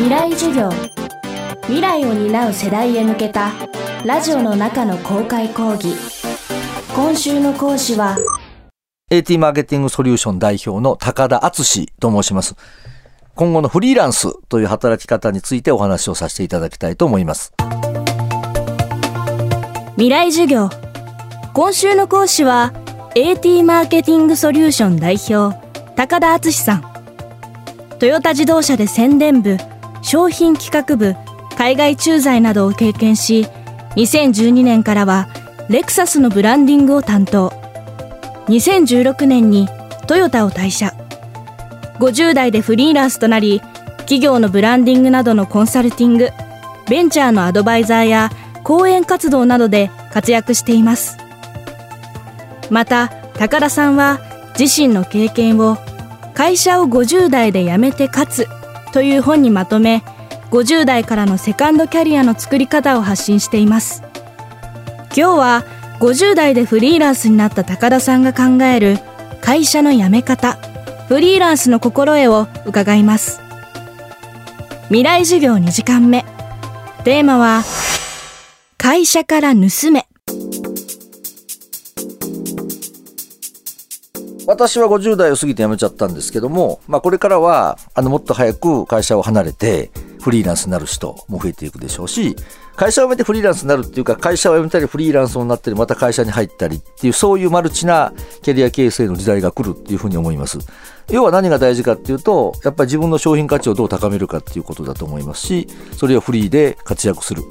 未来授業未来を担う世代へ向けたラジオの中の公開講義今週の講師は AT マーケティングソリューション代表の高田敦と申します。今後のフリーランスという働き方についてお話をさせていただきたいと思います。未来授業今週の講師は AT マーケティングソリューション代表高田敦さんトヨタ自動車で宣伝部商品企画部海外駐在などを経験し2012年からはレクサスのブランディングを担当。2016年にトヨタを退社。50代でフリーランスとなり企業のブランディングなどのコンサルティングベンチャーのアドバイザーや講演活動などで活躍しています。また高田さんは自身の経験を会社を50代で辞めて勝つという本にまとめ50代からのセカンドキャリアの作り方を発信しています。今日は50代でフリーランスになった高田さんが考える会社の辞め方フリーランスの心得を伺います。未来授業2時間目。テーマは会社から盗め。私は50代を過ぎて辞めちゃったんですけども、まあこれからは、あの、もっと早く会社を離れて、フリーランスになる人も増えていくでしょうし、会社を辞めてフリーランスになるっていうか、会社を辞めたりフリーランスになったり、また会社に入ったりっていう、そういうマルチなキャリア形成の時代が来るっていうふうに思います。要は何が大事かっていうと、やっぱり自分の商品価値をどう高めるかっていうことだと思いますし、それをフリーで活躍する。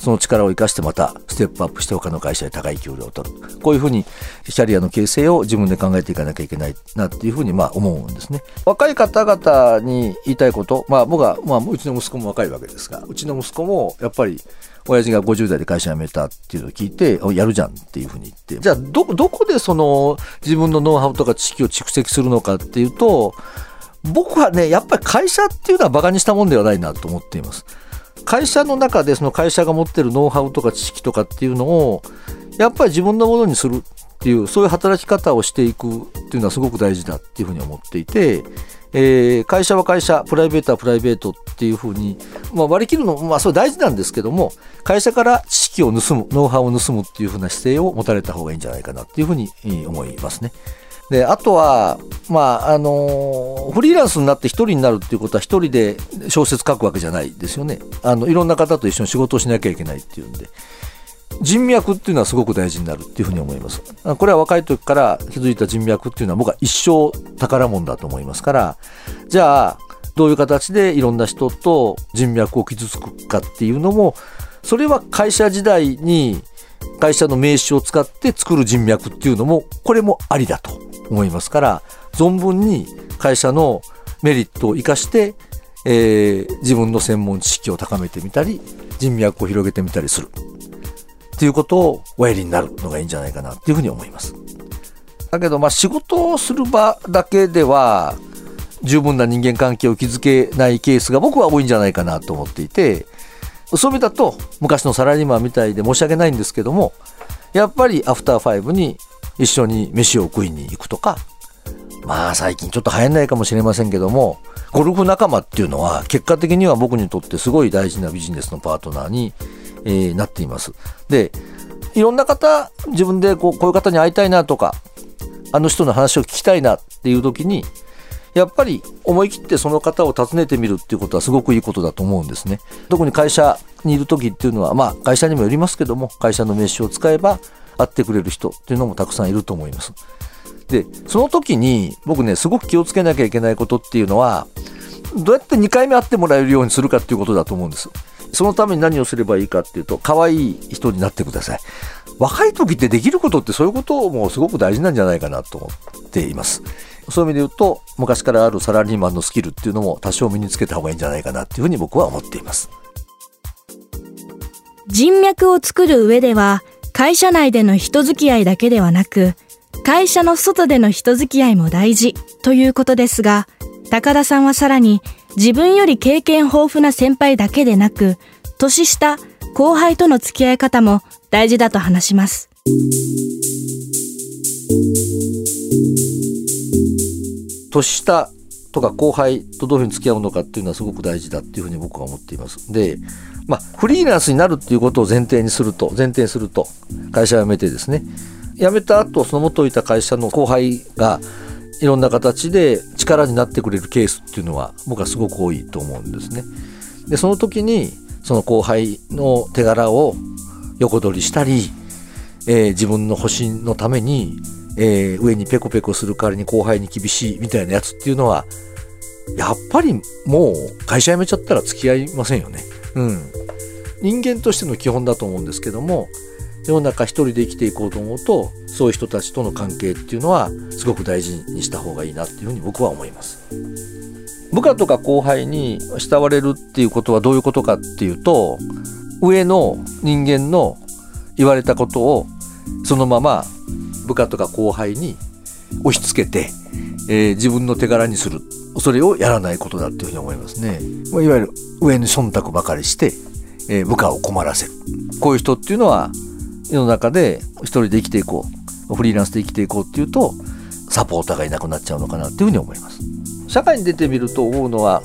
その力を生かしてまたステップアップして他の会社で高い給料を取る。こういうふうにキャリアの形成を自分で考えていかなきゃいけないなっていうふうにまあ思うんですね。若い方々に言いたいこと、まあ僕は、まあうちの息子も若いわけですが、うちの息子もやっぱり親父が50代で会社辞めたっていうのを聞いて、やるじゃんっていうふうに言って、じゃあど、どこでその自分のノウハウとか知識を蓄積するのかっていうと、僕はね、やっぱり会社っていうのは馬鹿にしたもんではないなと思っています。会社の中でその会社が持ってるノウハウとか知識とかっていうのをやっぱり自分のものにするっていうそういう働き方をしていくっていうのはすごく大事だっていうふうに思っていて、えー、会社は会社プライベートはプライベートっていうふうに、まあ、割り切るのまあそれ大事なんですけども会社から知識を盗むノウハウを盗むっていうふうな姿勢を持たれた方がいいんじゃないかなっていうふうに思いますね。で、あとは、まあ、あの、フリーランスになって一人になるっていうことは一人で小説書くわけじゃないですよね。あの、いろんな方と一緒に仕事をしなきゃいけないっていうんで、人脈っていうのはすごく大事になるっていうふうに思います。これは若い時から築いた人脈っていうのは僕は一生宝物だと思いますから、じゃあ、どういう形でいろんな人と人脈を傷つくかっていうのも、それは会社時代に会社の名刺を使って作る人脈っていうのも、これもありだと思いますから、存分に会社のメリットを生かして、えー、自分の専門知識を高めてみたり、人脈を広げてみたりする。っていうことをおやりになるのがいいんじゃないかなっていうふうに思います。だけど、まあ仕事をする場だけでは、十分な人間関係を築けないケースが僕は多いんじゃないかなと思っていて、そういう意味だと昔のサラリーマンみたいで申し訳ないんですけども、やっぱりアフターファイブに一緒に飯を食いに行くとか、まあ最近ちょっと流行んないかもしれませんけども、ゴルフ仲間っていうのは結果的には僕にとってすごい大事なビジネスのパートナーに、えー、なっています。で、いろんな方、自分でこうこういう方に会いたいなとか、あの人の話を聞きたいなっていう時に、やっぱり思い切ってその方を訪ねてみるっていうことはすごくいいことだと思うんですね。特に会社にいる時っていうのは、まあ会社にもよりますけども、会社の名刺を使えば会ってくれる人っていうのもたくさんいると思います。で、その時に僕ね、すごく気をつけなきゃいけないことっていうのは、どうやって2回目会ってもらえるようにするかっていうことだと思うんです。そのために何をすればいいかっていうと、可愛い人になってください。若い時ってできることってそういうこともすごく大事なんじゃないかなと思っています。そういう意味で言うと、昔からあるサラリーマンのスキルっていうのも多少身につけた方がいいんじゃないかなっていうふうに僕は思っています。人脈を作る上では、会社内での人付き合いだけではなく、会社の外での人付き合いも大事ということですが、高田さんはさらに自分より経験豊富な先輩だけでなく、年下、後輩との付き合い方も大事だと話します。年下、とか後輩とどういうふうに付き合うのかっていうのはすごく大事だっていうふうに僕は思っていますでまあフリーランスになるっていうことを前提にすると前提にすると会社を辞めてですね辞めた後その元いた会社の後輩がいろんな形で力になってくれるケースっていうのは僕はすごく多いと思うんですね。でその時にその後輩の手柄を横取りしたり、えー、自分の保身のために、えー、上にペコペコする代わりに後輩に厳しいみたいなやつっていうのはやっぱりもう会社辞めちゃったら付き合いませんよね。うん。人間としての基本だと思うんですけども世の中一人で生きていこうと思うとそういう人たちとの関係っていうのはすごく大事にした方がいいなっていうふうに僕は思います部下とか後輩に慕われるっていうことはどういうことかっていうと上の人間の言われたことをそのまま部下とか後輩に押し付けて、えー、自分の手柄にする。それをやらないことだっていうふうに思いますね。まいわゆる上に忖度ばかりして、えー、部下を困らせる。こういう人っていうのは世の中で一人で生きていこう。フリーランスで生きていこうっていうとサポーターがいなくなっちゃうのかなっていうふうに思います。社会に出てみると思うのは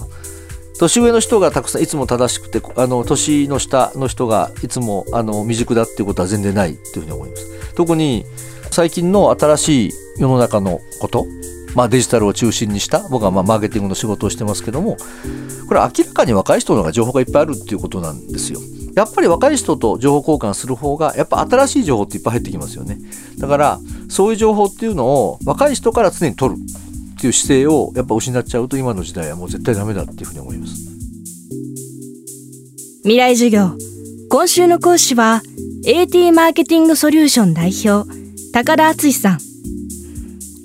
年上の人がたくさんいつも正しくてあの年の下の人がいつもあの未熟だっていうことは全然ないっていうふうに思います。特に最近の新しい世の中のことまあ、デジタルを中心にした僕はまあマーケティングの仕事をしてますけどもこれ明らかに若い人の方が情報がいっぱいあるっていうことなんですよ。やっぱり若い人と情報交換する方がやっぱ新しい情報っていっぱい入ってきますよね。だからそういう情報っていうのを若い人から常に取るっていう姿勢をやっぱ失っちゃうと今の時代はもう絶対ダメだっていうふうに思います。未来授業今週の講師は AT マーケティングソリューション代表高田敦さん。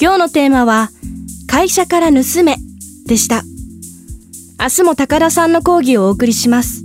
今日のテーマは会社から盗めでした。明日も高田さんの講義をお送りします。